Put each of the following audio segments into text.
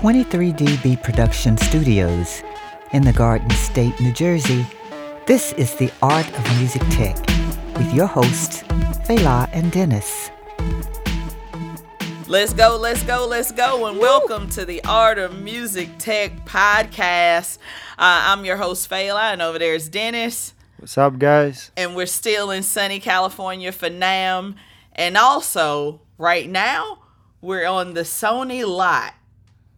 23dB Production Studios in the Garden State, New Jersey, this is the Art of Music Tech with your hosts, Fela and Dennis. Let's go, let's go, let's go, and welcome to the Art of Music Tech podcast. Uh, I'm your host, Fela, and over there is Dennis. What's up, guys? And we're still in sunny California for NAMM. And also, right now, we're on the Sony lot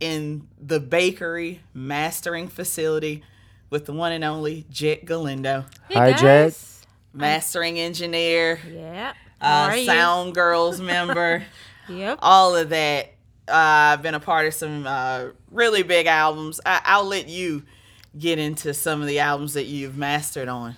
in the bakery mastering facility with the one and only Jett Galindo. Hey Hi, Jett. Mastering engineer. Yeah. Uh, Sound Girls member. yep. All of that. Uh, I've been a part of some uh, really big albums. I- will let you get into some of the albums that you've mastered on.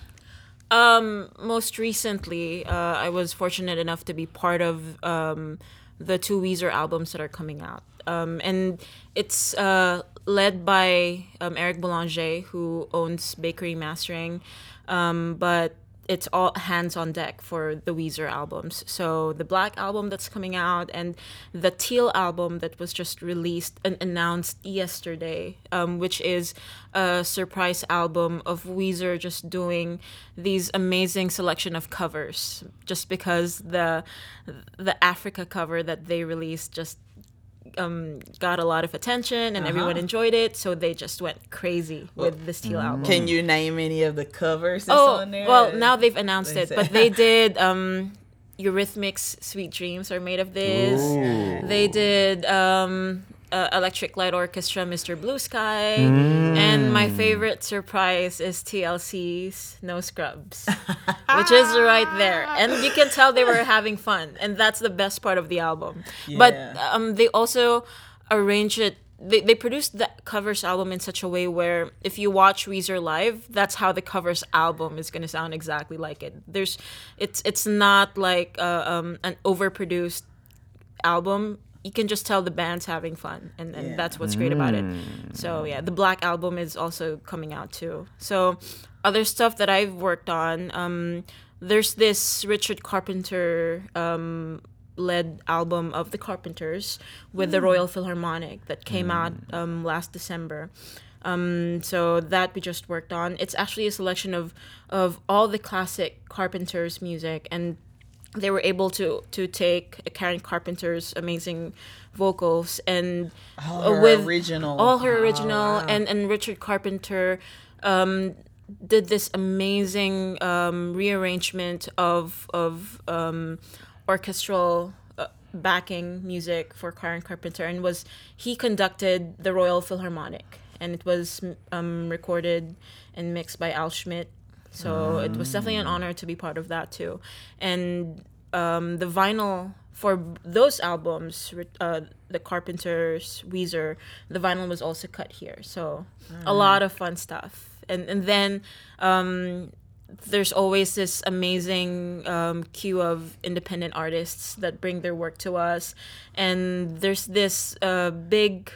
Um, most recently, uh, I was fortunate enough to be part of um, the two Weezer albums that are coming out. Um, and it's uh, led by um, Eric Boulanger, who owns Bakery Mastering. Um, but it's all hands on deck for the Weezer albums. So the Black album that's coming out and the Teal album that was just released and announced yesterday, um, which is a surprise album of Weezer just doing these amazing selection of covers. Just because the the Africa cover that they released just um, got a lot of attention and uh-huh. everyone enjoyed it, so they just went crazy well, with this Teal mm. album. Can you name any of the covers? oh, well, now they've announced it, but they did. Um, Eurythmics' "Sweet Dreams" are made of this. Ooh. They did um, uh, Electric Light Orchestra, Mr. Blue Sky. Mm. And my favorite surprise is TLC's No Scrubs, which is right there. And you can tell they were having fun. And that's the best part of the album. Yeah. But um, they also arrange it they, they produced the covers album in such a way where if you watch Weezer live, that's how the covers album is gonna sound exactly like it. There's, it's it's not like uh, um, an overproduced album you can just tell the band's having fun and, and yeah. that's what's great about it mm. so yeah the black album is also coming out too so other stuff that i've worked on um, there's this richard carpenter um, led album of the carpenters with mm. the royal philharmonic that came mm. out um, last december um, so that we just worked on it's actually a selection of of all the classic carpenters music and they were able to to take Karen Carpenter's amazing vocals and all her with original, all her original, oh, wow. and and Richard Carpenter um, did this amazing um, rearrangement of of um, orchestral uh, backing music for Karen Carpenter, and was he conducted the Royal Philharmonic, and it was um, recorded and mixed by Al Schmitt so it was definitely an honor to be part of that too. And um, the vinyl for those albums, uh, the Carpenters, Weezer, the vinyl was also cut here. So mm. a lot of fun stuff. And and then um, there's always this amazing um, queue of independent artists that bring their work to us, and there's this uh, big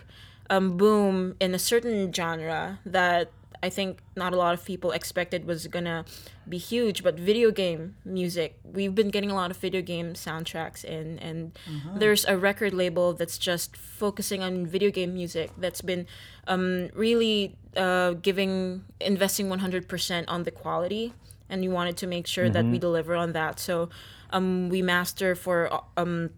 um, boom in a certain genre that I think not a lot of people expected was gonna be huge, but video game music, we've been getting a lot of video game soundtracks in, and mm-hmm. there's a record label that's just focusing on video game music that's been um, really uh, giving, investing 100% on the quality, and we wanted to make sure mm-hmm. that we mm-hmm. deliver on that. So um, we master for um,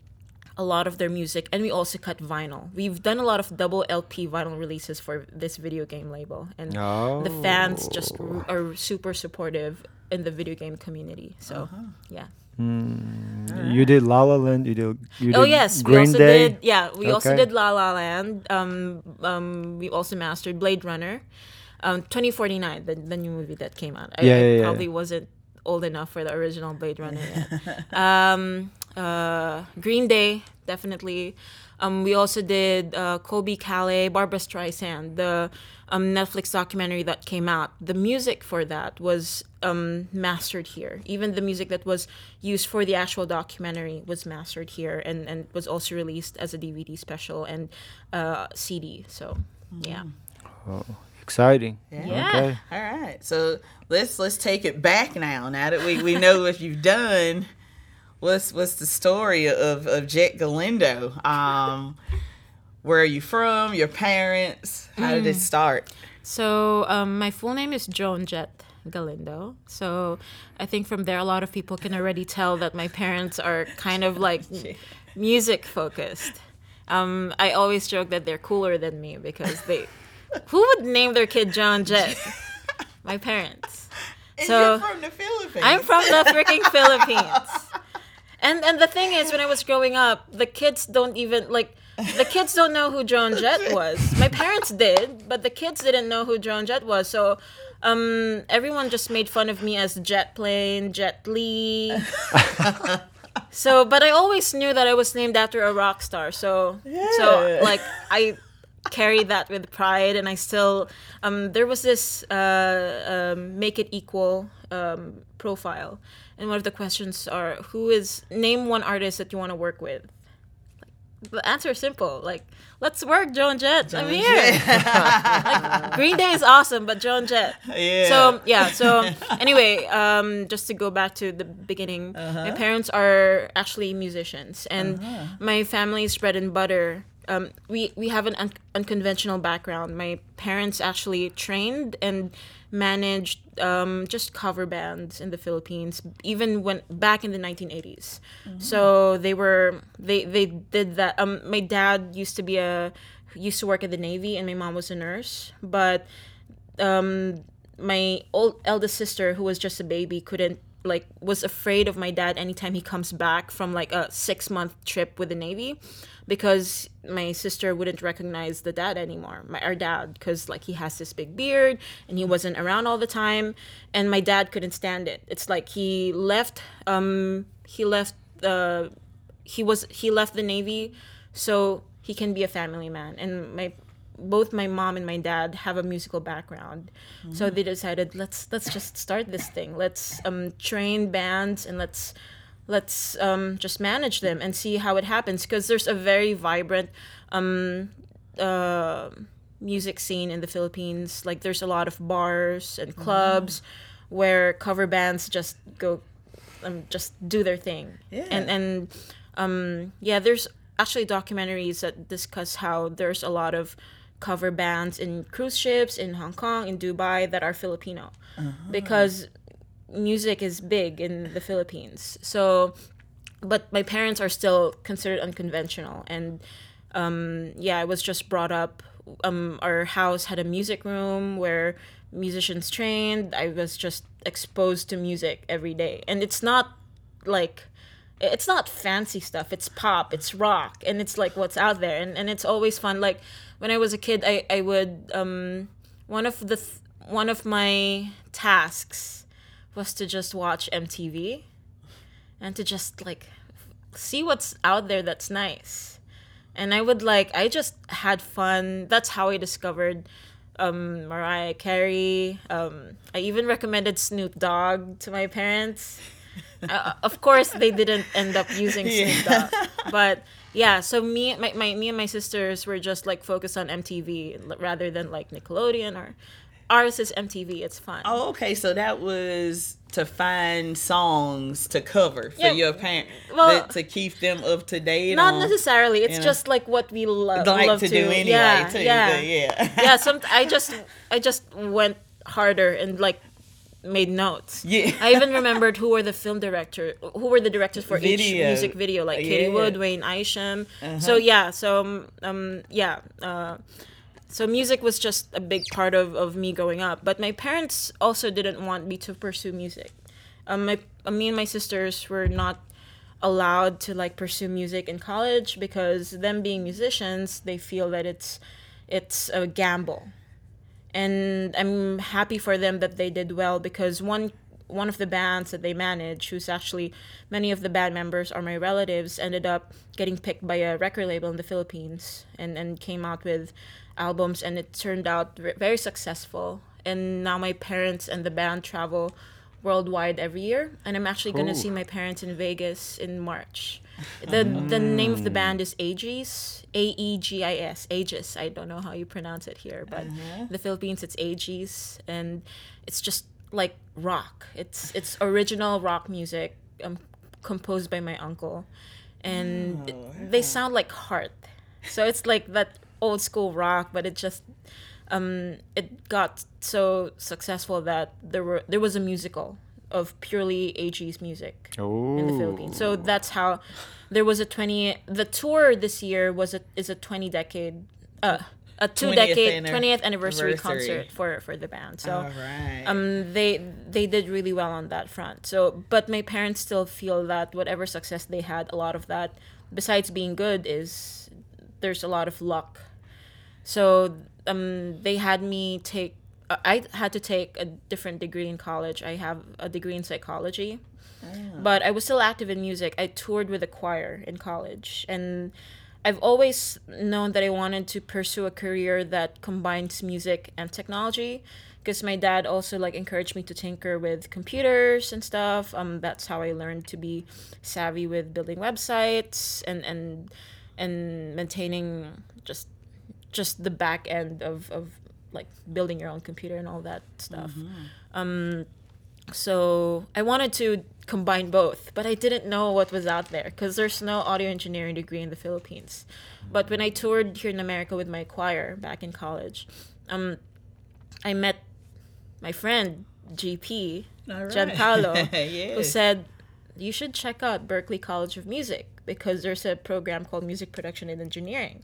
a lot of their music and we also cut vinyl we've done a lot of double lp vinyl releases for this video game label and oh. the fans just r- are super supportive in the video game community so uh-huh. yeah Mm, right. You did La La Land. You did. You oh yes, Green we also Day. did. Yeah, we okay. also did La La Land. Um, um, we also mastered Blade Runner, um, 2049, the, the new movie that came out. I, yeah, yeah, probably yeah. wasn't old enough for the original Blade Runner yet. um, uh, Green Day, definitely. Um, we also did uh, Colbie Caillat, Barbra Streisand, the um, Netflix documentary that came out. The music for that was um, mastered here. Even the music that was used for the actual documentary was mastered here and, and was also released as a DVD special and uh, CD. So, yeah. Oh, exciting. Yeah. yeah. Okay. All right. So let's let's take it back now. Now that we, we know what you've done what's what's the story of of Jett Galindo? Um, where are you from? Your parents? How did it start? So um, my full name is Joan Jett Galindo. So I think from there, a lot of people can already tell that my parents are kind of like music focused. Um, I always joke that they're cooler than me because they. Who would name their kid Joan Jett? My parents. And So, you're from the Philippines. I'm from the freaking Philippines. And and the thing is, when I was growing up, the kids don't even like the kids don't know who Joan Jett was. My parents did, but the kids didn't know who Joan Jett was. So um, everyone just made fun of me as Jet Plane, Jet Li. so, but I always knew that I was named after a rock star. So, so like I carry that with pride, and I still. Um, there was this uh, um, make it equal um, profile, and one of the questions are who is name one artist that you want to work with. The answer is simple. Like, let's work, Joan Jett. I'm here. like, Green Day is awesome, but Joan Jett. Yeah. So yeah. So anyway, um, just to go back to the beginning, my parents are actually musicians, and my family's bread and butter. Um, we we have an un- unconventional background. My parents actually trained and managed um, just cover bands in the Philippines, even when back in the 1980s. So they were they they did that. Um, my dad used to be a used to work at the Navy, and my mom was a nurse, but um my old eldest sister who was just a baby couldn't like was afraid of my dad anytime he comes back from like a six month trip with the navy because my sister wouldn't recognize the dad anymore my our dad because like he has this big beard and he wasn't around all the time and my dad couldn't stand it. It's like he left um he left the, he was he left the navy so he can be a family man. And my both my mom and my dad have a musical background. So they decided let's let's just start this thing. Let's um train bands and let's let's um just manage them and see how it happens because there's a very vibrant um uh music scene in the Philippines. Like there's a lot of bars and clubs where cover bands just go um, just do their thing. Yeah. and and um yeah there's actually documentaries that discuss how there's a lot of cover bands in cruise ships in Hong Kong in Dubai that are Filipino. Because music is big in the Philippines. So but my parents are still considered unconventional. And um, yeah i was just brought up um, our house had a music room where musicians trained. I was just exposed to music every day. And it's not like it's not fancy stuff. It's pop it's rock and it's like what's out there. And, and it's always fun. Like when i was a kid i, I would um, one of the th- one of my tasks was to just watch mtv and to just like see what's out there that's nice. And i would like i just had fun. That's how i discovered um, mariah carey. Um, i even recommended snoop dogg to my parents. Uh, of course they didn't end up using snoop dogg but yeah so me my, my me and my sisters were just like focused on mtv rather than like nickelodeon or ours is mtv it's fun Oh, okay. So that was to find songs to cover for Yeah. your parents Well- to keep them up to date. not on, necessarily it's you know, just like what we lo- like love to, do anyway. yeah too, yeah yeah. yeah some i just i just went harder and like made notes Yeah. i even remembered who were the film director who were the directors for each music video like katie Yeah. Uh-huh. wood wayne isham so yeah so um, um yeah uh so music was just a big part of, of me growing up but my parents also didn't want me to pursue music. Um my, uh, me and my sisters were not allowed to like pursue music in college because them being musicians they feel that it's it's a gamble. And i'm happy for them that they did well because one one of the bands that they manage who's actually many of the band members are my relatives ended up getting picked by a record label in the philippines and and came out with albums and it turned out very successful and now my parents and the band travel worldwide every year and i'm actually going to see my parents in vegas in march the the name of the band is Aegis, A E G I S, Aegis. I don't know how you pronounce it here, but in the Philippines it's Aegis, and it's just like rock. It's it's original rock music, um, composed by my uncle, and it- they sound like heart. So it's like that old school rock, but it just um, it got so successful that there were there was a musical of purely Aegis music Oh. in the Philippines. So that's how there was a 20 the tour this year was a is a 20 decade uh a two decade anni- 20th anniversary anniversary. concert for for the band. So right. um they they did really well on that front. So but my parents still feel that whatever success they had, a lot of that besides being good is there's a lot of luck. So um they had me take uh, I had to take a different degree in college. I have a degree in psychology. But I was still active in music. I toured with a choir in college and I've always known that I wanted to pursue a career that combines music and technology because my dad also like encouraged me to tinker with computers and stuff. Um that's how I learned to be savvy with building websites and and and maintaining just the back end of, of like building your own computer and all that stuff. Um, so I wanted to combine both, but I didn't know what was out there because there's no audio engineering degree in the Philippines. But when I toured here in America with my choir back in college, um, I met my friend GP All right. Gianpaolo, Yeah. who said you should check out Berklee College of Music because there's a program called Music Production and Engineering.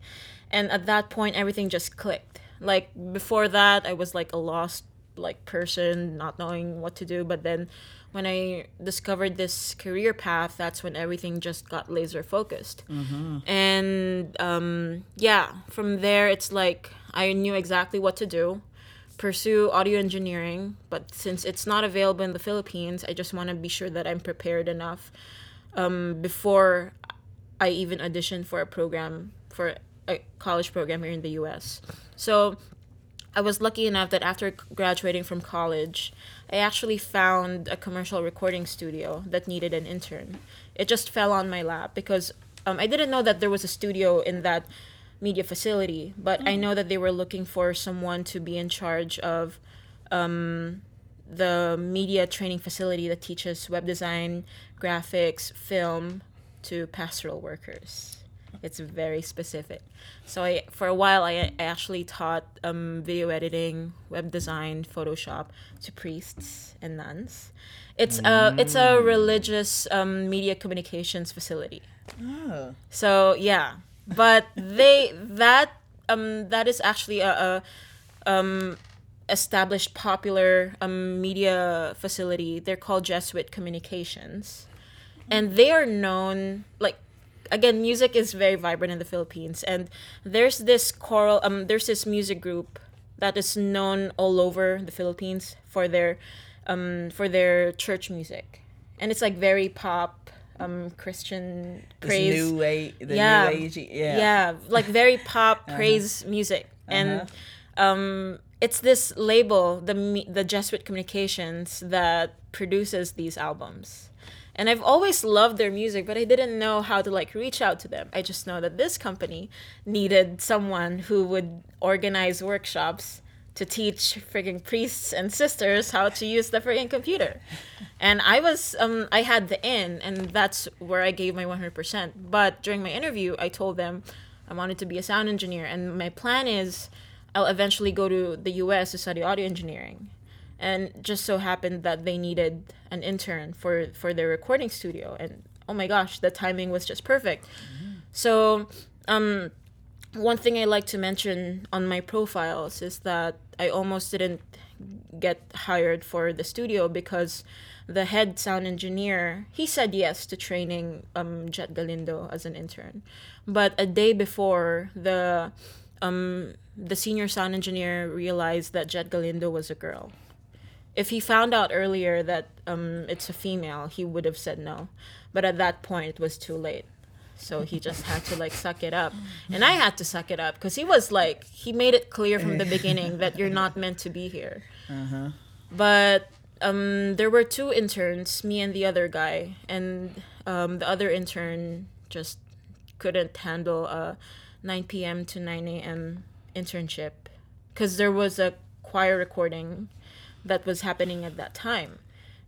And at that point everything just clicked. Like before that I was like a lost like person, not knowing what to do, but then when I discovered this career path, that's when everything just got laser focused. And um, yeah, from there, it's like I knew exactly what to do pursue audio engineering, but since it's not available in the Philippines, I just want to be sure that I'm prepared enough um, before I even audition for a program for a college program here in the US. So I was lucky enough that after graduating from college, I actually found a commercial recording studio that needed an intern. It just fell on my lap because um, I didn't know that there was a studio in that media facility, but I know that they were looking for someone to be in charge of um, the media training facility that teaches web design, graphics, film to pastoral workers. It's very specific. So I, for a while, I, actually taught um, video editing, web design, Photoshop to priests and nuns. It's a it's a religious um, media communications facility. Oh. So yeah, but they that um that is actually a, a um established popular um, media facility. They're called Jesuit Communications, and they are known like again music is very vibrant in the Philippines, and there's this choral um there's this music group that is known all over the Philippines for their um for their church music, and it's like very pop um Christian This praise. new age, the yeah, new age, yeah. yeah, like very pop praise music, and um, it's this label, the the Jesuit Communications, that produces these albums. And I've always loved their music, but I didn't know how to like reach out to them. I just know that this company needed someone who would organize workshops to teach frigging priests and sisters how to use the frigging computer. And I was um I had the in and that's where I gave my 100%. But during my interview, I told them I wanted to be a sound engineer and my plan is I'll eventually go to the US to study audio engineering. And just so happened that they needed an intern for for their recording studio and oh my gosh, the timing was just perfect. So, um one thing I like to mention on my profiles is that I almost didn't get hired for the studio because the head sound engineer he said yes to training um, Jett Galindo as an intern, but a day before the um, the senior sound engineer realized that Jett Galindo was a girl. If he found out earlier that um, it's a female, he would have said no, but at that point it was too late. So he just had to like suck it up. And i had to suck it up because he was like he made it clear from the beginning that you're not meant to be here. But um there were two interns me and the other guy. And um the other intern just couldn't handle a 9 p.m to 9 a.m internship because there was a choir recording that was happening at that time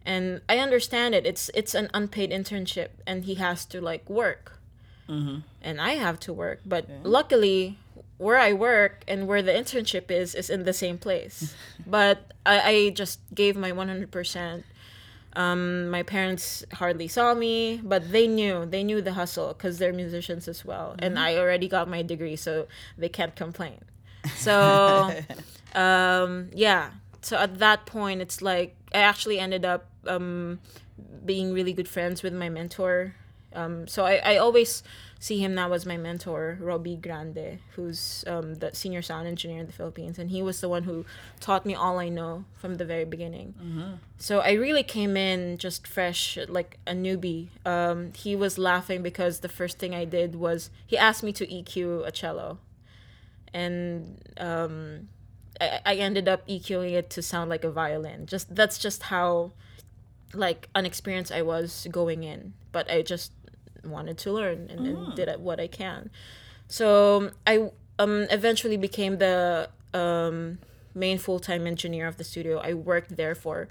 and i understand it it's it's an unpaid internship and he has to like work and I have to work. But luckily, where I work and where the internship is is in the same place. but I, I just gave my one hundred percent. Um, my parents hardly saw me, but they knew they knew the hustle because they're musicians as well, and I already got my degree, so they can't complain. So, um, yeah. So at that point, it's like I actually ended up um, being really good friends with my mentor. Um, so I, I always see him now as my mentor, Robbie Grande, who's um, the senior sound engineer in the Philippines. And he was the one who taught me all I know from the very beginning. So I really came in just fresh, like a newbie. Um, he was laughing because the first thing I did was he asked me to EQ a cello. And um, I, I ended up EQing it to sound like a violin. Just that's just how like unexperienced I was going in, but I just wanted to learn and, and did what I can. So I um eventually became the um main full time engineer of the studio. I worked there for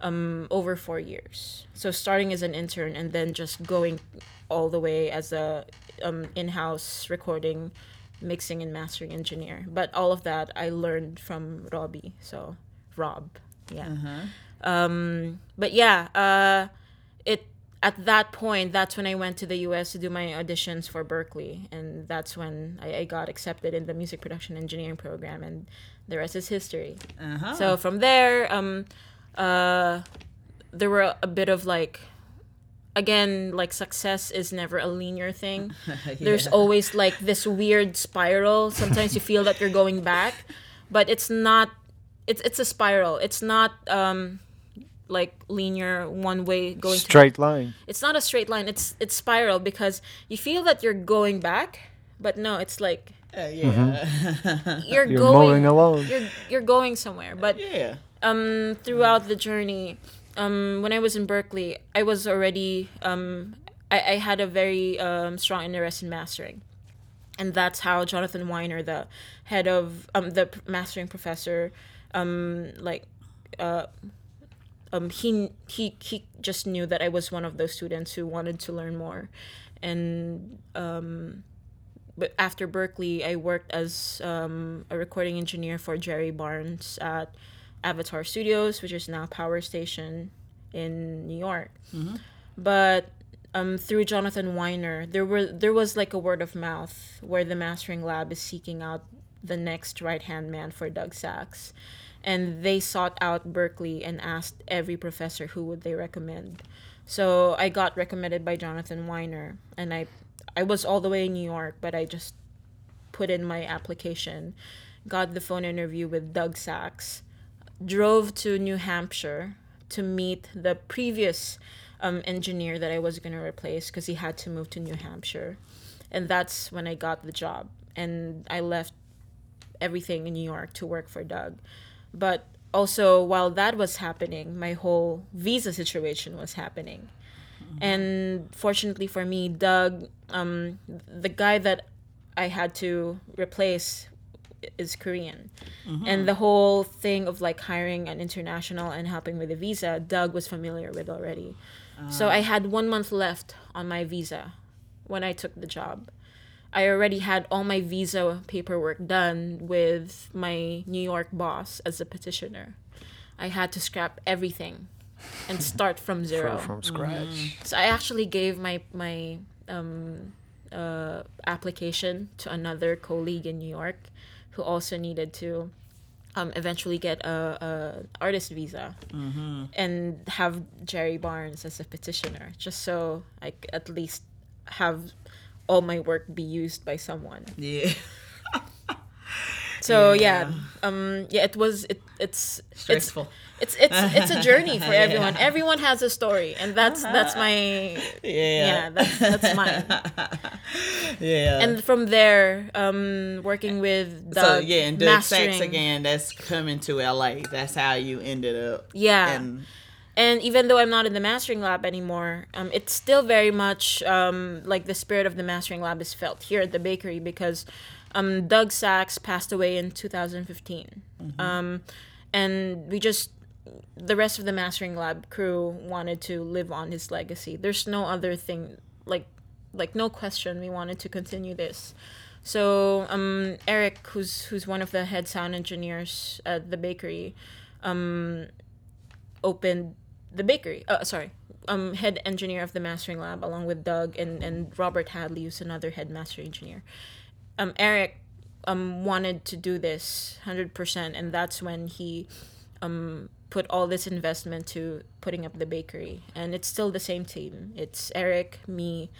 um over four years. So starting as an intern and then just going all the way as a um in house recording, mixing and mastering engineer. But all of that I learned from Robbie. So Rob. Yeah um but yeah uh it at that point that's when i went to the us to do my auditions for berklee and that's when i, I got accepted in the music production engineering program and the rest is history Uh-huh. so from there um uh there were a bit of like again like success is never a linear thing there's always like this weird spiral sometimes you feel that you're going back but it's not it's it's a spiral it's not um like linear one way going to Straight line. it's not a straight line it's it's spiral because you feel that you're going back but no it's like Uh, yeah. you're, You're going mowing along. you're you're going somewhere but yeah. um throughout the journey um when i was in berklee i was already um i, I had a very um, strong interest in mastering. And that's how jonathan wyner the head of um the mastering professor um like uh um he he he just knew that i was one of those students who wanted to learn more. And but after Berklee, I worked as a recording engineer for Jerry Barnes at Avatar Studios, which is now Power Station in New York. But um, through Jonathan Wyner, there were there was like a word of mouth where the mastering lab is seeking out the next right hand man for Doug Sachs, and they sought out Berklee and asked every professor who would they recommend. So I got recommended by Jonathan Wyner, and I I was all the way in New York, but I just put in my application, got the phone interview with Doug Sachs, drove to New Hampshire to meet the previous um, engineer that I was going to replace because he had to move to New Hampshire. And that's when I got the job. And I left everything in New York to work for Doug. But also, while that was happening, my whole visa situation was happening. And fortunately for me, Doug, um, the guy that I had to replace is Korean. And the whole thing of like hiring an international and helping with the visa, Doug was familiar with already. So I had one month left on my visa when I took the job. I already had all my visa paperwork done with my New York boss as a petitioner. I had to scrap everything and start from zero. From, from scratch. So I actually gave my my um, uh, application to another colleague in New York, who also needed to um, eventually get a, a artist visa and have Jerry Barnes as a petitioner, just so I at least have all my work be used by someone. Yeah. So yeah, um, yeah, it was it it's it's Stressful. it's it's it's a journey for Yeah. everyone. Everyone has a story, and that's that's my yeah, yeah that's that's mine. Yeah. And from there, um, working with so yeah, and Doug Sachs mastering. again. That's coming to LA. That's how you ended up. Yeah. And And even though I'm not in the mastering lab anymore, um, it's still very much um, like the spirit of the mastering lab is felt here at the bakery because um, Doug Sachs passed away in 2015. Um, and we just, the rest of the mastering lab crew wanted to live on his legacy. There's no other thing, like, like no question we wanted to continue this. So um, Eric, who's who's one of the head sound engineers at the bakery, um, opened the bakery. Uh, sorry, um, head engineer of the mastering lab, along with Doug and, and Robert Hadley, who's another head master engineer. Um, Eric um, wanted to do this 100%, and that's when he um, put all this investment to putting up the bakery. And it's still the same team. It's Eric, me,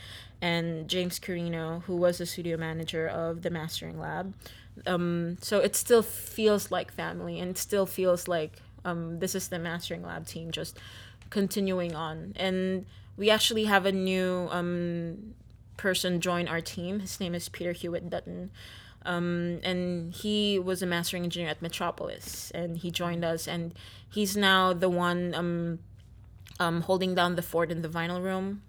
and James Carino, who was the studio manager of the mastering lab. Um, so it still feels like family, and it still feels like um, this is the mastering lab team just continuing on. And we actually have a new um, person join our team. His name is Peter Hewitt Dutton. Um, and he was a mastering engineer at Metropolis, and he joined us, and he's now the one um, um, holding down the fort in the vinyl room,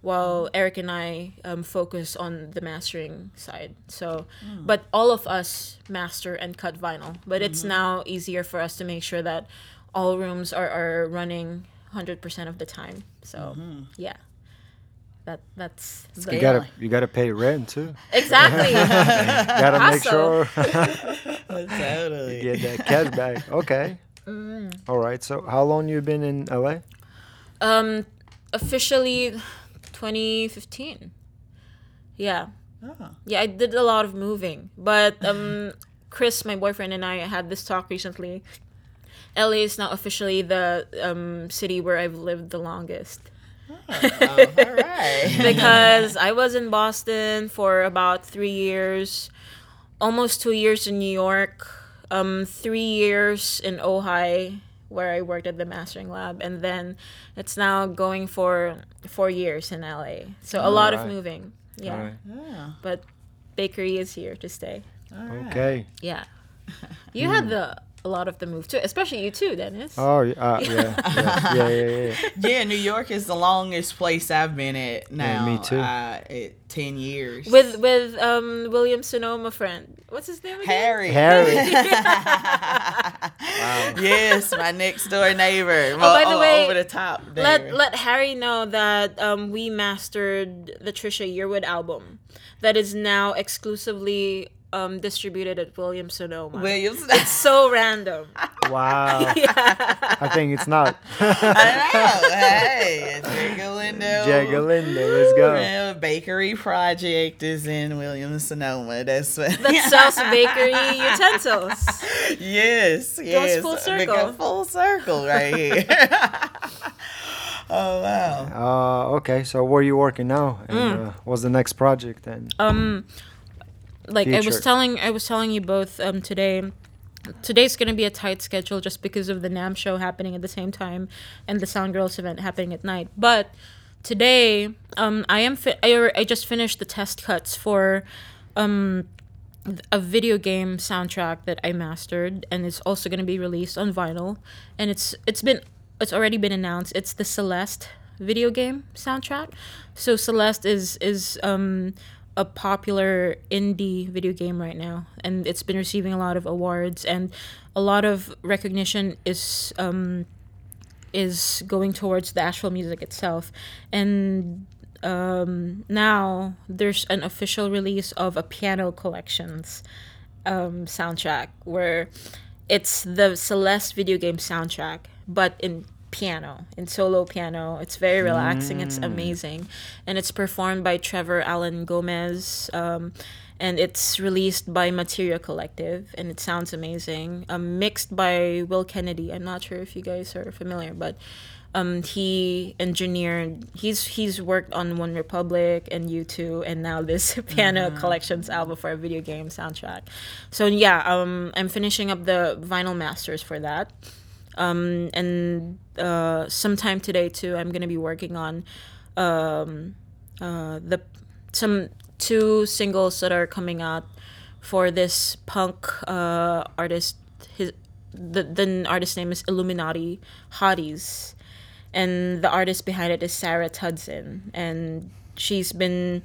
while Eric and I um, focus on the mastering side. So, but all of us master and cut vinyl, but it's now easier for us to make sure that all rooms are, are running 100% of the time. So, yeah. That that's the- You gotta you gotta pay rent too. exactly. gotta make sure totally. you get that cash back. Okay. Mm. All right. So how long you been in LA? Um, officially, 2015. Yeah, Oh. yeah. I did a lot of moving, but um, Chris, my boyfriend, and I had this talk recently. LA is now officially the um city where I've lived the longest Oh, all right. because I was in Boston for about three years, almost two years in New York, um, three years in Ojai, where I worked at the mastering lab, and then it's now going for four years in LA. So a lot of moving. Yeah, All right. Yeah, but bakery is here to stay. all right. Okay. Yeah, you had the a lot of the move too, especially you too, Dennis. Oh yeah, uh, yeah, yeah, yeah, yeah, yeah. Yeah, New York is the longest place I've been at now. me too. Uh, at ten years. With with um William Sonoma friend. What's his name again? Harry. Harry. yes, my next door neighbor. Oh, by the o- way, over the top. There. Let let Harry know that um, we mastered the Trisha Yearwood album that is now exclusively um, distributed at Williams Sonoma. Williams. it's so random. Wow. yeah. I think it's not. I know. Hey, it's Jagalindo. Jagalinda, let's go. Yeah, bakery project is in Williams Sonoma. That's what. That sells bakery utensils. yes, yes. full We circle. go full circle right here. oh wow. Uh, okay. So where are you working now? And Mm. uh, what's the next project then? Um, like I was telling, I was telling you both um, today. Today's gonna be a tight schedule just because of the NAMM show happening at the same time and the Sound Girls event happening at night. But today, um, I am fi- I, I just finished the test cuts for um a video game soundtrack that I mastered and it's also going to be released on vinyl and it's it's been it's already been announced it's the Celeste video game soundtrack so Celeste is is um a popular indie video game right now and it's been receiving a lot of awards and a lot of recognition is um is going towards the actual music itself. And um, now there's an official release of a piano collections um, soundtrack where it's the Celeste video game soundtrack, but in piano, in solo piano. It's very relaxing. It's amazing, and it's performed by Trevor Alan Gomez. Um, and it's released by Materia Collective, and it sounds amazing. Um, mixed by Will Kennedy. I'm not sure if you guys are familiar, but um, he engineered. He's he's worked on One Republic and U2, and now this piano collections album for a video game soundtrack. So yeah, um, I'm finishing up the vinyl masters for that. Um, and uh, sometime today too, I'm gonna be working on um, uh, the some two singles that are coming out for this punk uh, artist. His the the artist name is Illuminati Hotties, and the artist behind it is Sarah Tudzin, and she's been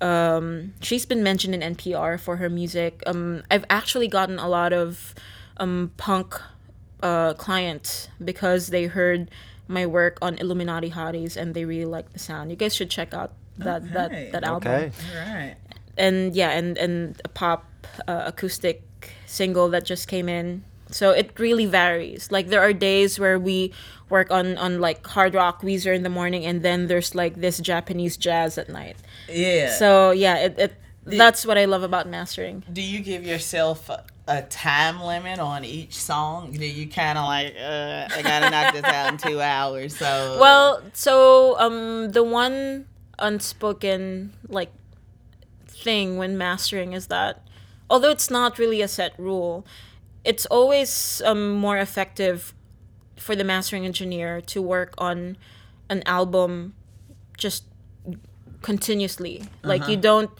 um, she's been mentioned in NPR for her music. Um, I've actually gotten a lot of um, punk uh, clients because they heard my work on Illuminati Hotties and they really like the sound. You guys should check out that Okay. that that album Okay. All right. and yeah and and a pop uh, acoustic single that just came in so it really varies like there are days where we work on on like hard rock weezer in the morning and then there's like this japanese jazz at night Yeah. so yeah it, it that's what i love about mastering do you give yourself a, time limit on each song? Do you kind of like, uh, I gotta knock this out in two hours? So well so um the one unspoken like thing when mastering is that although it's not really a set rule it's always um, more effective for the mastering engineer to work on an album just continuously like you don't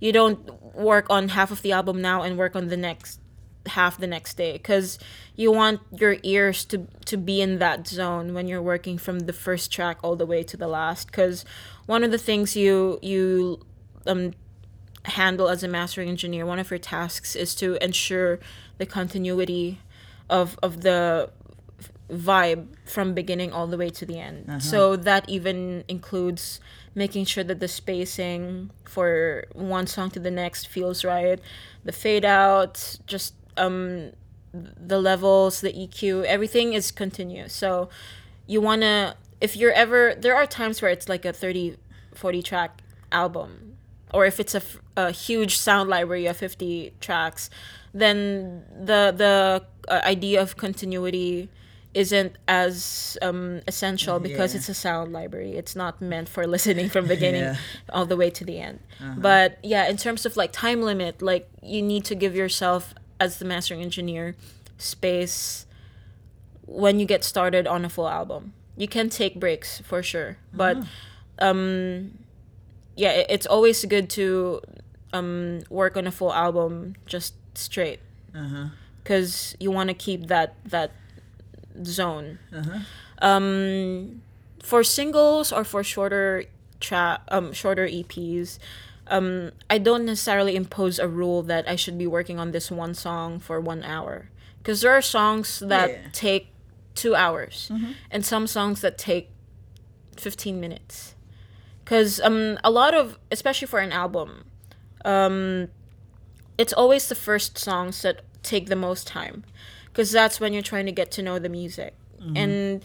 you don't work on half of the album now and work on the next half the next day because you want your ears to to be in that zone when you're working from the first track all the way to the last because one of the things you you um handle as a mastering engineer one of your tasks is to ensure the continuity of of the vibe from beginning all the way to the end. So that even includes making sure that the spacing for one song to the next feels right, the fade out, just um the levels, the EQ, everything is continuous. So you want to if you're ever there are times where it's like a 30 40 track album or if it's a, a huge sound library of 50 tracks then the the uh, idea of continuity isn't as um, essential because Yeah. it's a sound library it's not meant for listening from beginning Yeah. all the way to the end but yeah in terms of like time limit like you need to give yourself as the mastering engineer space when you get started on a full album. You can take breaks for sure but um yeah it, it's always good to um work on a full album just straight. Because you want to keep that that zone. Um for singles or for shorter tra- um shorter eps um i don't necessarily impose a rule that i should be working on this one song for one hour. Because there are songs that Yeah. take two hours and some songs that take 15 minutes. Because um a lot of especially for an album um it's always the first songs that take the most time. Because that's when you're trying to get to know the music. And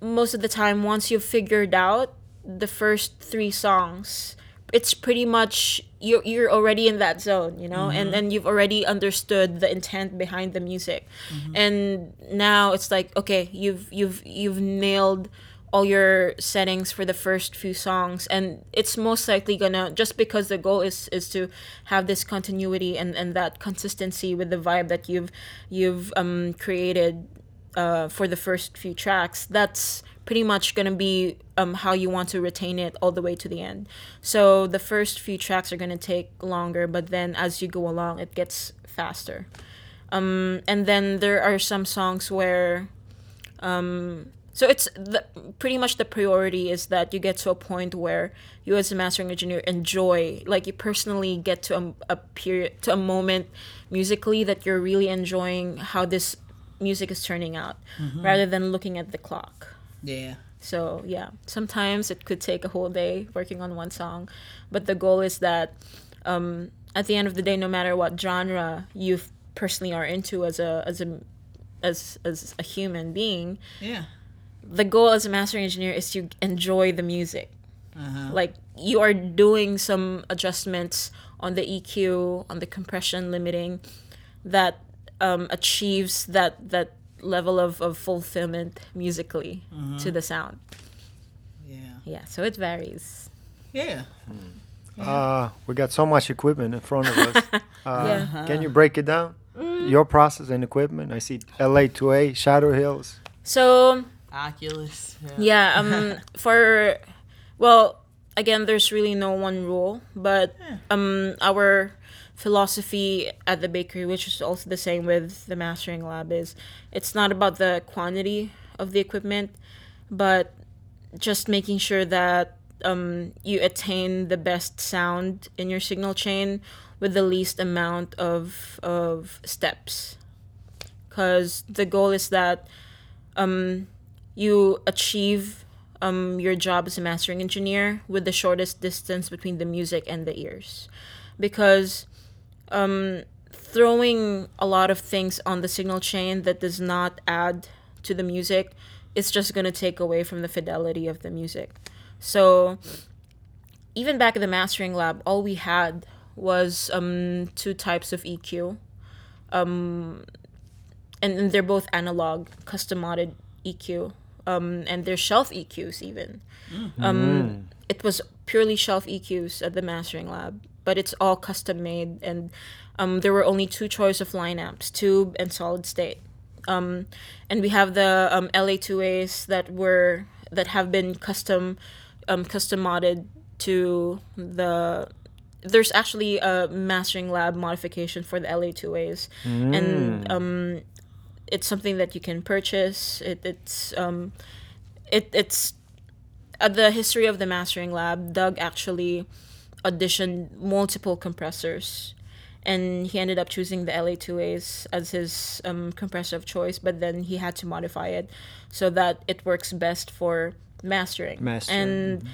most of the time once you've figured out the first three songs it's pretty much you're, you're already in that zone you know? And then you've already understood the intent behind the music. And now it's like okay you've you've you've nailed all your settings for the first few songs. And it's most likely gonna just because the goal is is to have this continuity and and that consistency with the vibe that you've you've um created uh for the first few tracks that's pretty much gonna be um how you want to retain it all the way to the end. So the first few tracks are gonna take longer but then as you go along it gets faster. Um and then there are some songs where so it's the, pretty much the priority is that you get to a point where you as a mastering engineer enjoy like you personally get to a, a period to a moment musically that you're really enjoying how this music is turning out rather than looking at the clock yeah. so yeah sometimes it could take a whole day working on one song but the goal is that um, at the end of the day no matter what genre you personally are into as a as a as as a human being Yeah. the goal as a mastering engineer is to enjoy the music. Like you are doing some adjustments on the EQ, on the compression limiting, that um, achieves that that level of, of fulfillment musically to the sound. Yeah. Yeah, so it varies. Yeah. Uh, we got so much equipment in front of us. Uh, Yeah. Can you break it down? Your process and equipment. I see LA2A, Shadow Hills. So Oculus. yeah um for well again there's really no one rule but um our philosophy at the bakery which is also the same with the mastering lab is it's not about the quantity of the equipment but just making sure that um, you attain the best sound in your signal chain with the least amount of of steps. Because the goal is that um, you achieve um, your job as a mastering engineer with the shortest distance between the music and the ears, because um, throwing a lot of things on the signal chain that does not add to the music it's just going to take away from the fidelity of the music. So even back in the mastering lab, all we had was um, two types of EQ. Um, and, and they're both analog, custom modded EQ. Um, and they're shelf EQs even. Um, it was purely shelf EQs at the mastering lab, but it's all custom made. And um, there were only two choice of lineups, tube and solid state. Um, and we have the um, LA2As that were that have been custom um, custom modded to the there's actually a mastering lab modification for the LA2As and um, it's something that you can purchase it, it's um, it, it's at the history of the mastering lab Doug actually auditioned multiple compressors and he ended up choosing the LA2As as his um, compressor of choice but then he had to modify it so that it works best for mastering, Mastering, and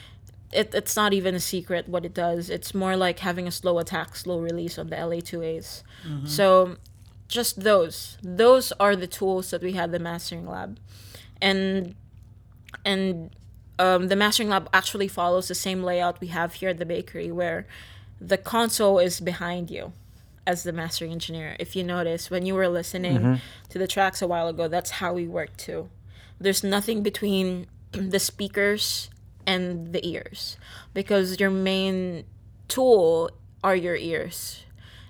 it, it's not even a secret what it does. It's more like having a slow attack slow release on the LA2As so just those. Those are the tools that we had the mastering lab. And and um, the mastering lab actually follows the same layout we have here at the bakery where the console is behind you as the mastering engineer. If you notice when you were listening to the tracks a while ago that's how we work too. There's nothing between the speakers and the ears because your main tool are your ears.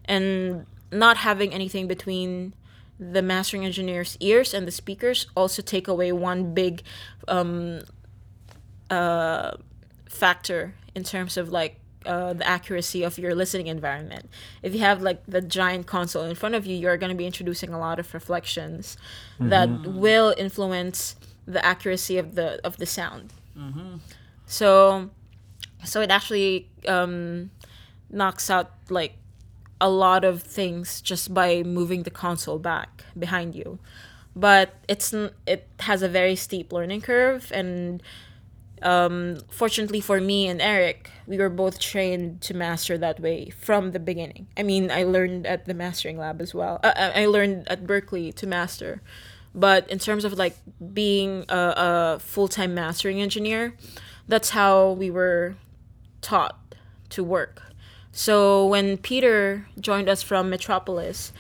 And not having anything between the mastering engineer's ears and the speakers also take away one big um, uh, factor in terms of like uh, the accuracy of your listening environment. If you have like the giant console in front of you, you're going to be introducing a lot of reflections that will influence the accuracy of the of the sound. So, so it actually um, knocks out like a lot of things just by moving the console back behind you. But it's it has a very steep learning curve, and um, fortunately for me and Eric, we were both trained to master that way from the beginning. I mean, I learned at the mastering lab as well. Uh, I I learned at Berklee to master, but in terms of like being a, a full time mastering engineer, that's how we were taught to work. So when Peter joined us from Metropolis,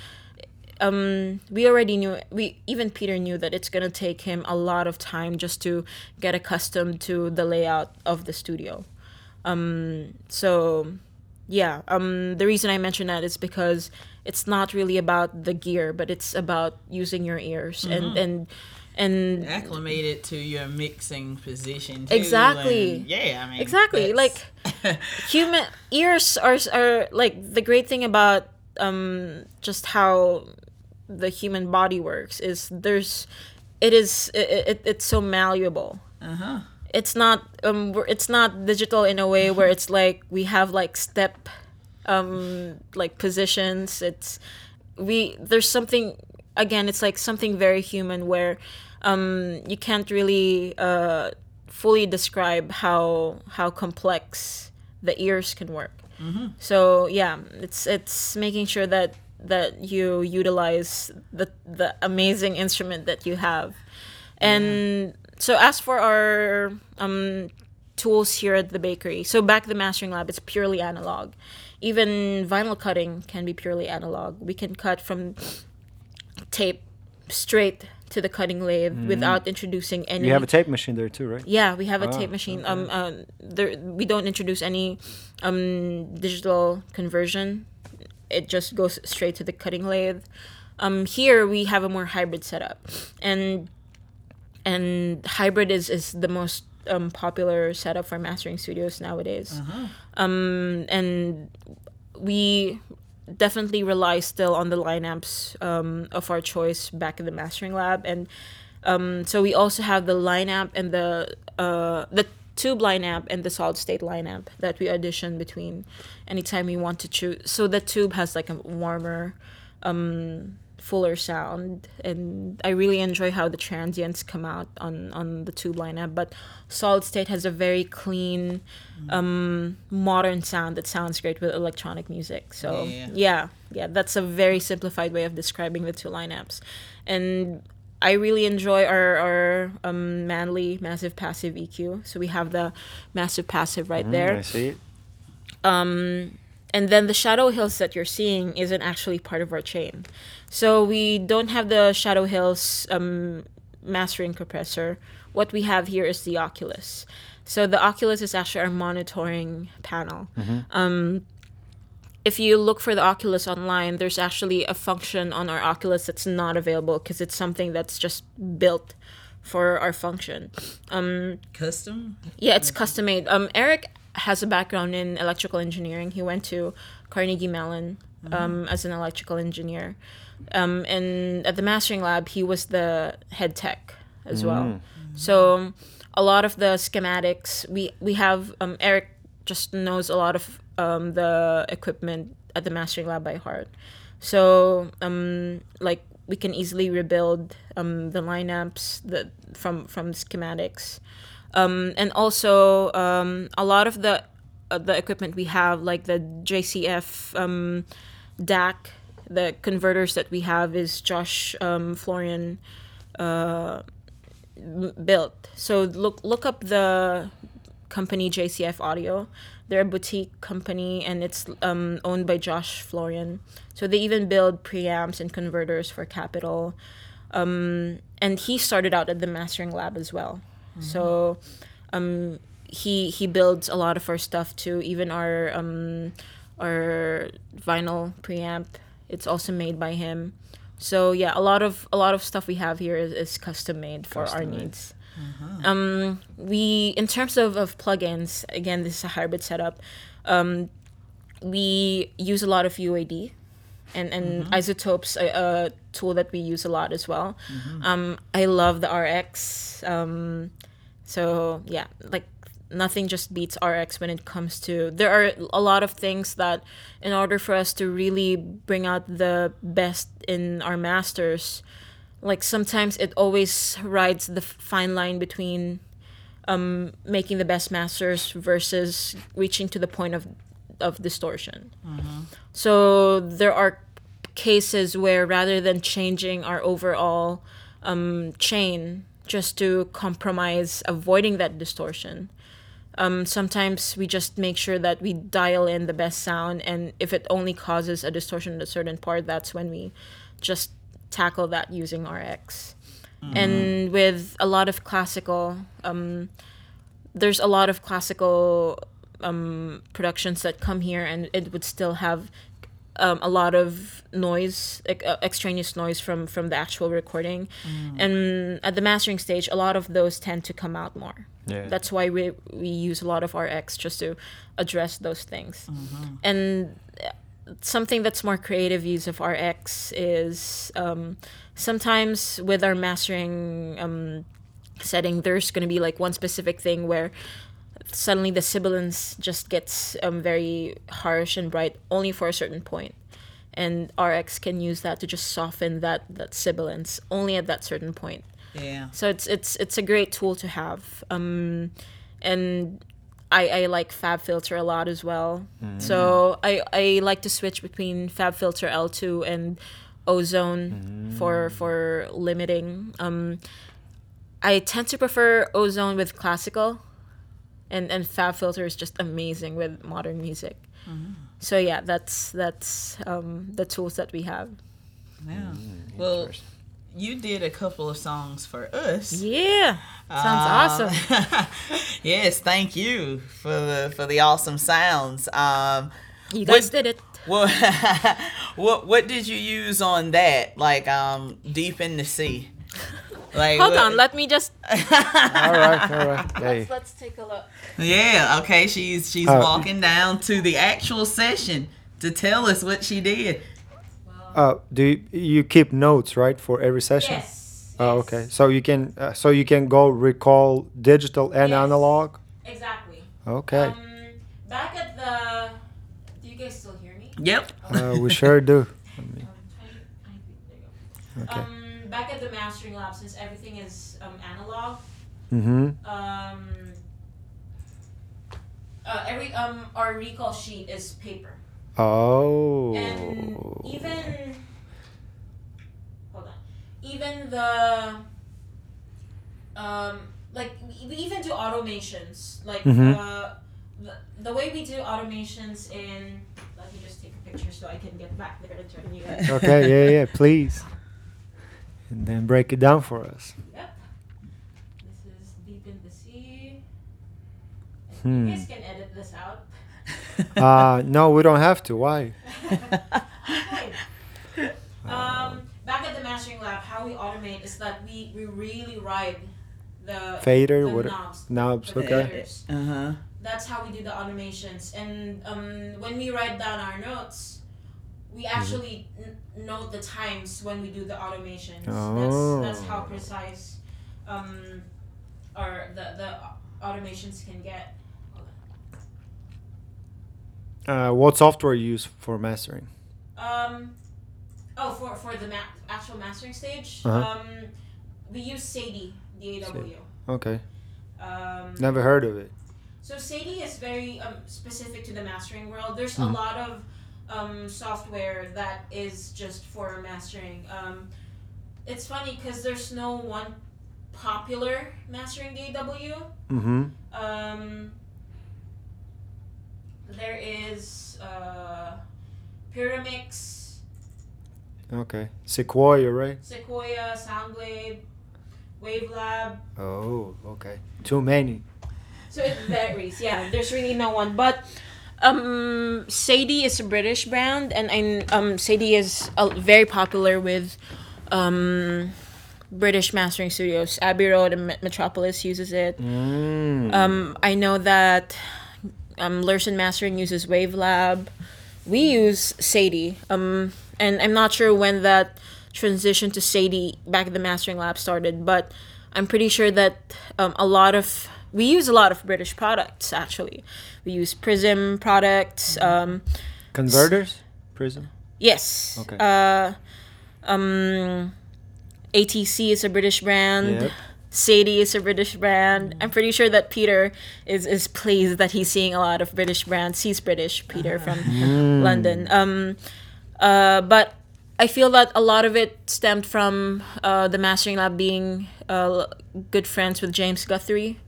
um, we already knew we even Peter knew that it's gonna take him a lot of time just to get accustomed to the layout of the studio. Um, so yeah, um, the reason I mention that is because it's not really about the gear, but it's about using your ears and and and acclimated to your mixing position. Too, Exactly. yeah, I mean exactly that's- like human ears are are like the great thing about um just how the human body works is there's it is it, it it's so malleable. Uh-huh. it's not um it's not digital in a way where it's like we have like step um like positions. It's we there's something again it's like something very human where um you can't really uh fully describe how how complex the ears can work. So yeah it's it's making sure that that you utilize the the amazing instrument that you have and so as for our um tools here at the bakery so back at the mastering lab it's purely analog even vinyl cutting can be purely analog we can cut from tape straight to the cutting lathe without introducing any You have a tape machine there too, right? yeah, we have a Ah, tape machine. Um, uh, there we don't introduce any um digital conversion. It just goes straight to the cutting lathe. Um, here we have a more hybrid setup, and and hybrid is is the most um, popular setup for mastering studios nowadays. Um, and we definitely rely still on the lineups um, of our choice back in the mastering lab and um, so we also have the line lineup and the uh, the tube lineup and the solid state lineup that we audition between anytime we want to choose so the tube has like a warmer um, fuller sound, and I really enjoy how the transients come out on on the tube lineup. But Solid State has a very clean, um, modern sound that sounds great with electronic music. So Yeah. yeah, yeah, that's a very simplified way of describing the two lineups, and. I really enjoy our, our um, Manley massive passive EQ. So we have the massive passive right there. Mm, I see. It. and then the shadow hills that you're seeing isn't actually part of our chain. So we don't have the shadow hills um, mastering compressor. What we have here is the oculus. So the oculus is actually our monitoring panel. Um, if you look for the oculus online there's actually a function on our oculus that's not available because it's something that's just built for our function Um, Custom? yeah, it's custom made. Um, Eric has a background in electrical engineering. He went to Carnegie Mellon um, as an electrical engineer. Um, and at the mastering lab, he was the head tech as well. So um, a lot of the schematics we we have. Um, Eric just knows a lot of um, the equipment at the mastering lab by heart. So um, like we can easily rebuild um, the lineups that from from schematics um, and also um, a lot of the uh, the equipment we have, like the JCF um, DAC, the converters that we have is Josh um, Florian uh, built. So look look up the company JCF Audio. They're a boutique company and it's um, owned by Josh Florian. So they even build preamps and converters for Capitol. Um, and he started out at the mastering lab as well. So um, he he builds a lot of our stuff too. Even our um, our vinyl preamp, it's also made by him. So yeah, a lot of a lot of stuff we have here is, is custom made for our made. needs. Um, we in terms of, of plugins, again, this is a hybrid setup. Um, we use a lot of UAD and, and iZotope's a, a tool that we use a lot as well. Um, i love the rx um, so yeah like nothing just beats rx when it comes to there are a lot of things that in order for us to really bring out the best in our masters like sometimes it always rides the fine line between um, making the best masters versus reaching to the point of of distortion. So there are cases where rather than changing our overall um, chain just to compromise avoiding that distortion, um, sometimes we just make sure that we dial in the best sound, and if it only causes a distortion in a certain part, that's when we just tackle that using RX. And with a lot of classical, um, there's a lot of classical um, productions that come here, and it would still have um, a lot of noise, uh, extraneous noise from from the actual recording. And at the mastering stage, a lot of those tend to come out more. Yeah. That's why we we use a lot of RX just to address those things. And uh, something that's more creative use of RX is um, sometimes with our mastering um, setting, there's going to be like one specific thing where suddenly the sibilance just gets um, very harsh and bright only for a certain point. And rx can use that to just soften that that sibilance only at that certain point. Yeah. so it's it's it's a great tool to have. Um and I, I like Fab Filter a lot as well. So I, I like to switch between Fab Filter L2 and Ozone for for limiting. Um, I tend to prefer Ozone with classical, and and Fab Filter is just amazing with modern music. So yeah, that's that's um, the tools that we have. Yeah. Well, you did a couple of songs for us. Yeah, sounds awesome. yes, thank you for the for the awesome sounds. Um, You guys what- did it. what what what did you use on that? Like um, deep in the sea. Like Hold what- on, let me just all right, all right. Hey, let's take a look. Yeah. Okay. She's she's Uh, walking down to the actual session to tell us what she did. Uh, do you, you keep notes right for every session? Yes. Oh, okay. So you can uh, so you can go recall digital and Yes. analog. Exactly. Okay. Um, back at the. Do you guys still hear me? Yep. Uh, we sure do. Um, tiny- tiny bit, there you go. Okay. Um, back at the mastering lab, since everything is um, analog, Mm-hmm. um, uh, every um our recall sheet is paper, Oh. and even hold on, even the um like we even do automations like Mhm. uh the, the way we do automations in let me just take a picture so I can get back there to turn you guys. okay. Yeah. Yeah. Please. And then break it down for us. Yep. This is deep in the sea. Hmm. You guys can edit this out. Uh, no, we don't have to. Why? Um, back at the mastering lab, how we automate is that we, we really ride the Fader, the what- knobs. knobs, the okay. faders. Uh huh. That's how we do the automations. And um, when we write down our notes, we actually n- note the times when we do the automations. Oh. That's that's how precise um, our the the automations can get. Uh, what software you use for mastering? Um, oh, for for the ma- actual mastering stage, Uh-huh. um, we use Sadie, the DAW. Okay. Um, Never heard of it. So Sadie is very um, specific to the mastering world. There's Mhm. a lot of um, software that is just for mastering. Um, it's funny because there's no one popular mastering DAW. Mm-hmm. Um, there is uh, Pyramix, Okay. Sequoia, right? Sequoia, Soundblade, Wavelab. Oh, okay. Too many. So it varies. Yeah, there's really no one. But um, Sadie is a British brand, and I'm, um, Sadie is uh, very popular with um, British mastering studios. Abbey Road and Metropolis uses it. Mm. Um, I know that um, Lurssen Mastering uses Wavelab. We use Sadie. Um, and I'm not sure when that transition to Sadie back at the Mastering Lab started, but I'm pretty sure that um, a lot of we use a lot of British products actually. We use Prism products. Um, Converters? Prism? yes. Okay. Uh, um, ATC is a British brand. Yep. Sadie is a British brand. I'm pretty sure that Peter is, is pleased that he's seeing a lot of British brands. He's British, Peter from London. Um, uh, but I feel that a lot of it stemmed from uh, the Mastering Lab being uh, good friends with James Guthrie,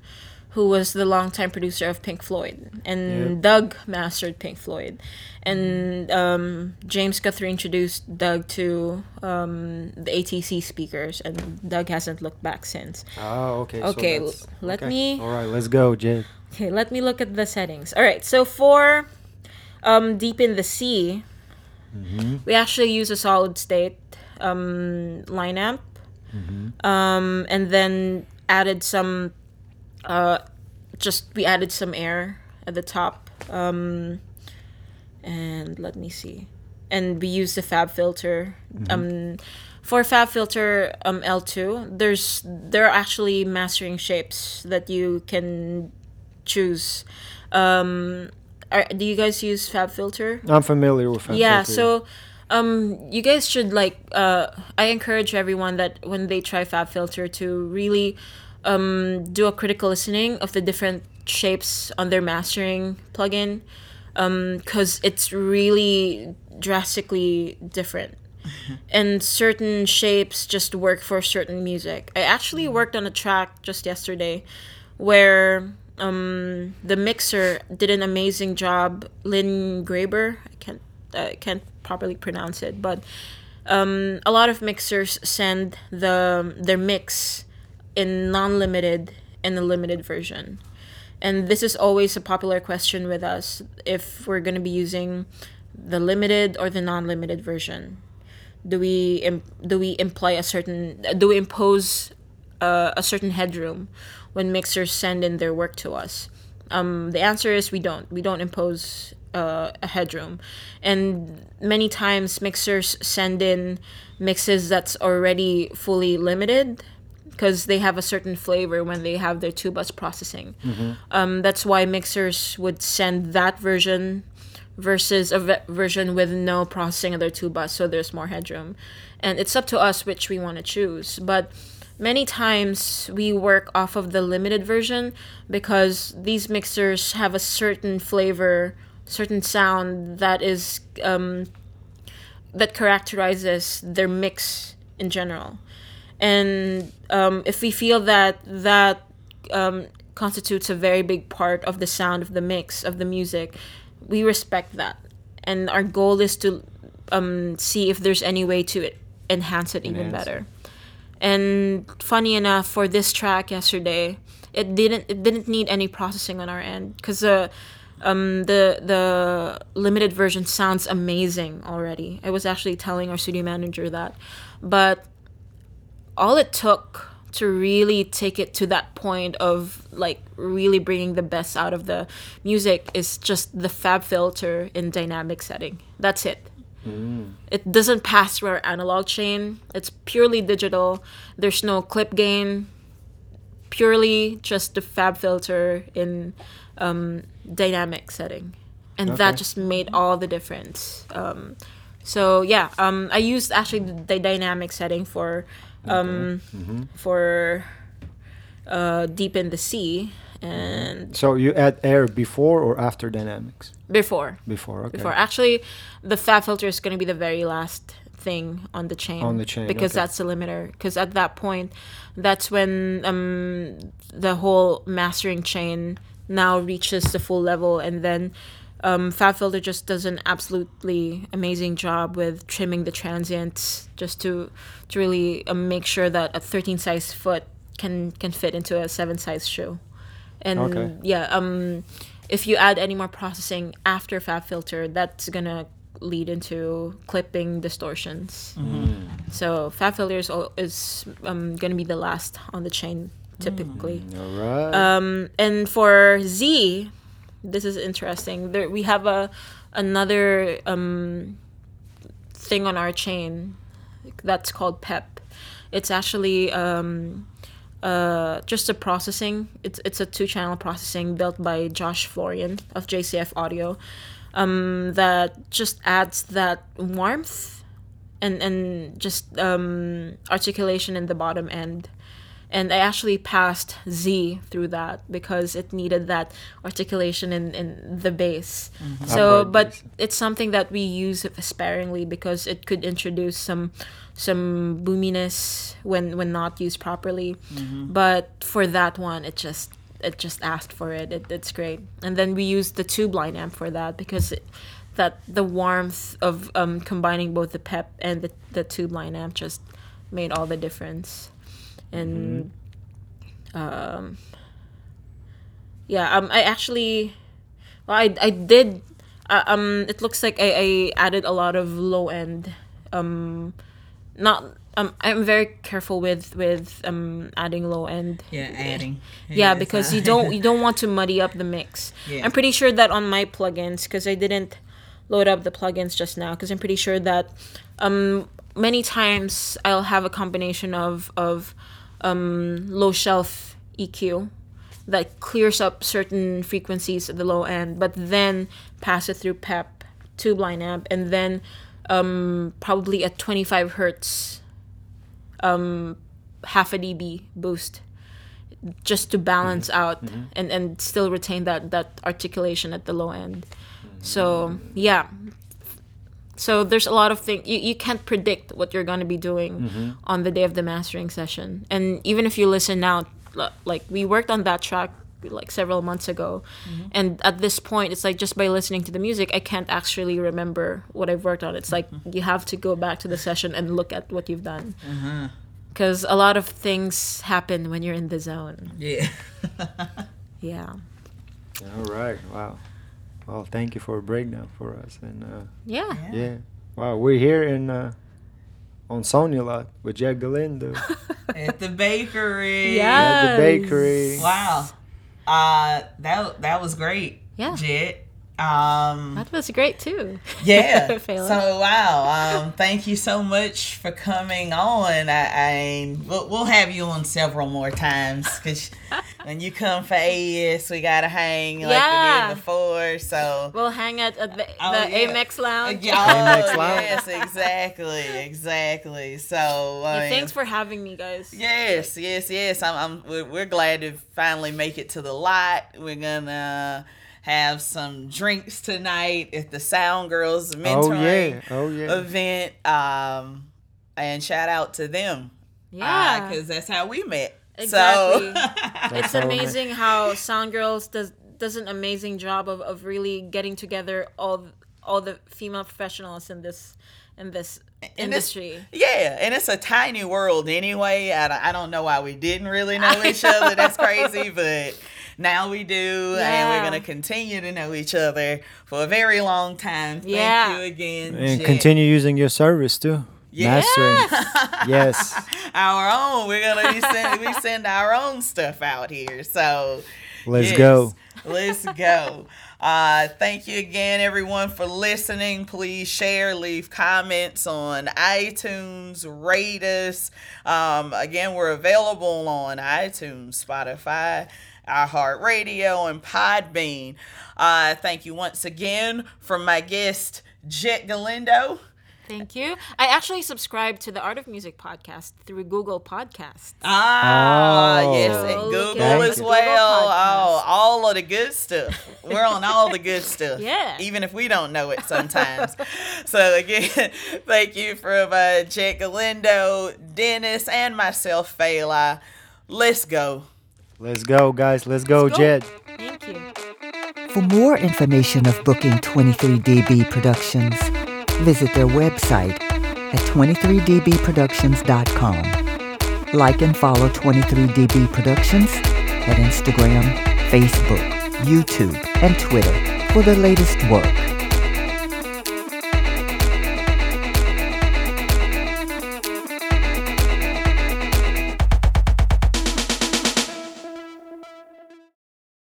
who was the longtime producer of Pink Floyd. And Yep. Doug mastered Pink Floyd. And um, James Guthrie introduced Doug to um, the ATC speakers, and Doug hasn't looked back since. Oh, okay. Okay, l- let okay. me- All right, let's go, Jett. Okay, let me look at the settings. All right, so for um, Deep in the Sea, we actually use a solid state um, line amp, um, and then added some, uh, just we added some air at the top, um, and let me see, and we use the Fab filter. Um, for Fab filter um, L2, there's there are actually mastering shapes that you can choose. Um, are, do you guys use Fab filter? I'm familiar with Fab Filter. yeah Filter. so um you guys should like uh i encourage everyone that when they try fab filter to really um do a critical listening of the different shapes on their mastering plugin um because it's really drastically different. And certain shapes just work for certain music. I actually worked on a track just yesterday where um, the mixer did an amazing job. Lynn Graber, I can't I can't properly pronounce it, but um, a lot of mixers send the their mix in non-limited and a limited version. And this is always a popular question with us if we're going to be using the limited or the non-limited version. Do we do we imply a certain do we impose uh, a certain headroom when mixers send in their work to us? Um, the answer is we don't. We don't impose uh, a headroom, and many times mixers send in mixes that's already fully limited because they have a certain flavor when they have their two bus processing. Um, that's why mixers would send that version versus a ve- version with no processing of their two bus, so there's more headroom. And it's up to us which we want to choose. But many times we work off of the limited version because these mixers have a certain flavor, certain sound that is um, that characterizes their mix in general. And um, if we feel that that um, constitutes a very big part of the sound of the mix of the music, we respect that. And our goal is to um, see if there's any way to enhance it even Enhance better. And funny enough, for this track yesterday, it didn't it didn't need any processing on our end because uh, um, the the limited version sounds amazing already. I was actually telling our studio manager that, but all it took to really take it to that point of like really bringing the best out of the music is just the fab filter in dynamic setting. That's it. It doesn't pass through our analog chain. It's purely digital. There's no clip gain. Purely just the fab filter in um, dynamic setting, and that just made all the difference. Um, so yeah, um, I used actually the dynamic setting for um, for uh, deep in the sea and So you add air before or after dynamics? before Before, okay. before actually the fab filter is going to be the very last thing on the chain On the chain, because okay. that's the limiter because at that point that's when um the whole mastering chain now reaches the full level and then um, fab filter just does an absolutely amazing job with trimming the transients just to to really um, make sure that a 13 size foot can can fit into a 7 size shoe and Okay. yeah um if you add any more processing after fab filter that's gonna lead into clipping distortions so fab filter is, is um, gonna be the last on the chain typically All right. um, and for Z, this is interesting. There we have a another um, thing on our chain that's called PEP. It's actually um, uh, just a processing. It's it's a two channel processing built by Josh Florian of JCF Audio. Um, that just adds that warmth and and just um, articulation in the bottom end and I actually passed Z through that because it needed that articulation in, in the bass. So, but bass. it's something that we use sparingly because it could introduce some some boominess when when not used properly. But for that one, it just it just asked for it. it. It's great. And then we used the tube line amp for that because it, that the warmth of um, combining both the pep and the, the tube line amp just made all the difference and um yeah um i actually well, i i did uh, um it looks like I, I added a lot of low end um not um i'm very careful with with um adding low end Yeah, adding. yeah Yes, because you don't you don't want to muddy up the mix Yeah. i'm pretty sure that on my plugins because i didn't load up the plugins just now because i'm pretty sure that um many times i'll have a combination of of um low shelf eq that clears up certain frequencies at the low end but then pass it through pep tube line amp and then um probably at 25 hertz um half a db boost just to balance out and and still retain that that articulation at the low end. So yeah so there's a lot of things you, you can't predict what you're going to be doing mm-hmm. on the day of the mastering session. And even if you listen now like we worked on that track like several months ago. Mm-hmm. And at this point it's like just by listening to the music i can't actually remember what i've worked on. It's like mm-hmm. you have to go back to the session and look at what you've done. Because a lot of things happen when you're in the zone. Yeah. yeah. All right. Wow. Well, thank you for a breakdown for us. And uh, yeah yeah. Wow, we're here in uh, on Sony lot with Jett Galindo At the bakery. Yeah. at the bakery. Wow. Uh that that was great. Yeah. Jett. Um, That was great too. yeah. So wow. Um, thank you so much for coming on. I, I we'll, we'll have you on several more times because when you come for AES, we gotta hang like Yeah. we did before. So. We'll hang at, at the, Oh, the yeah. Amex Lounge. Yeah, Amex oh, Lounge. yes, exactly, exactly. So, I mean, Thanks for having me, guys. Yes, yes, yes. I'm, I'm we're, we're glad to finally make it to the lot. We're gonna have some drinks tonight at the Sound Girls Oh mentoring yeah. Oh yeah. event. Um, and shout out to them. Yeah. because that's how we met. Exactly. So, it's how we met. amazing how Sound Girls does does an amazing job of, of really getting together all all the female professionals in this in this And industry. yeah, and it's a tiny world anyway. I, don't- I don't know why we didn't really know each other. That's crazy, but now we do, and we're gonna continue to know each other for a very long time. Yeah. Thank Yeah. you again, and Jen. continue using your service too. Yeah. Mastering. yes. our own. We're gonna be send we send our own stuff out here. So Let's yes, go. Let's go. Uh, thank you again, everyone, for listening. Please share, leave comments on iTunes, rate us. Um, again, we're available on iTunes, Spotify, iHeartRadio, and Podbean. Uh, thank you once again from my guest, Jett Galindo. Thank you. I actually subscribe to the Art of Music podcast through Google Podcasts. Ah, Oh. yes, So and Google at as Google well. Oh, all of the good stuff. We're on all the good stuff. Yeah. Even if we don't know it sometimes. so, again, thank you from uh, Jett Galindo, Dennis, and myself, Fela. Let's go. Let's go, guys. Let's go, go. Jett. Thank you. For more information of booking 23DB Productions, visit their website at 23dbproductions.com. Like and follow 23DB Productions at Instagram, Facebook, YouTube, and Twitter for the latest work.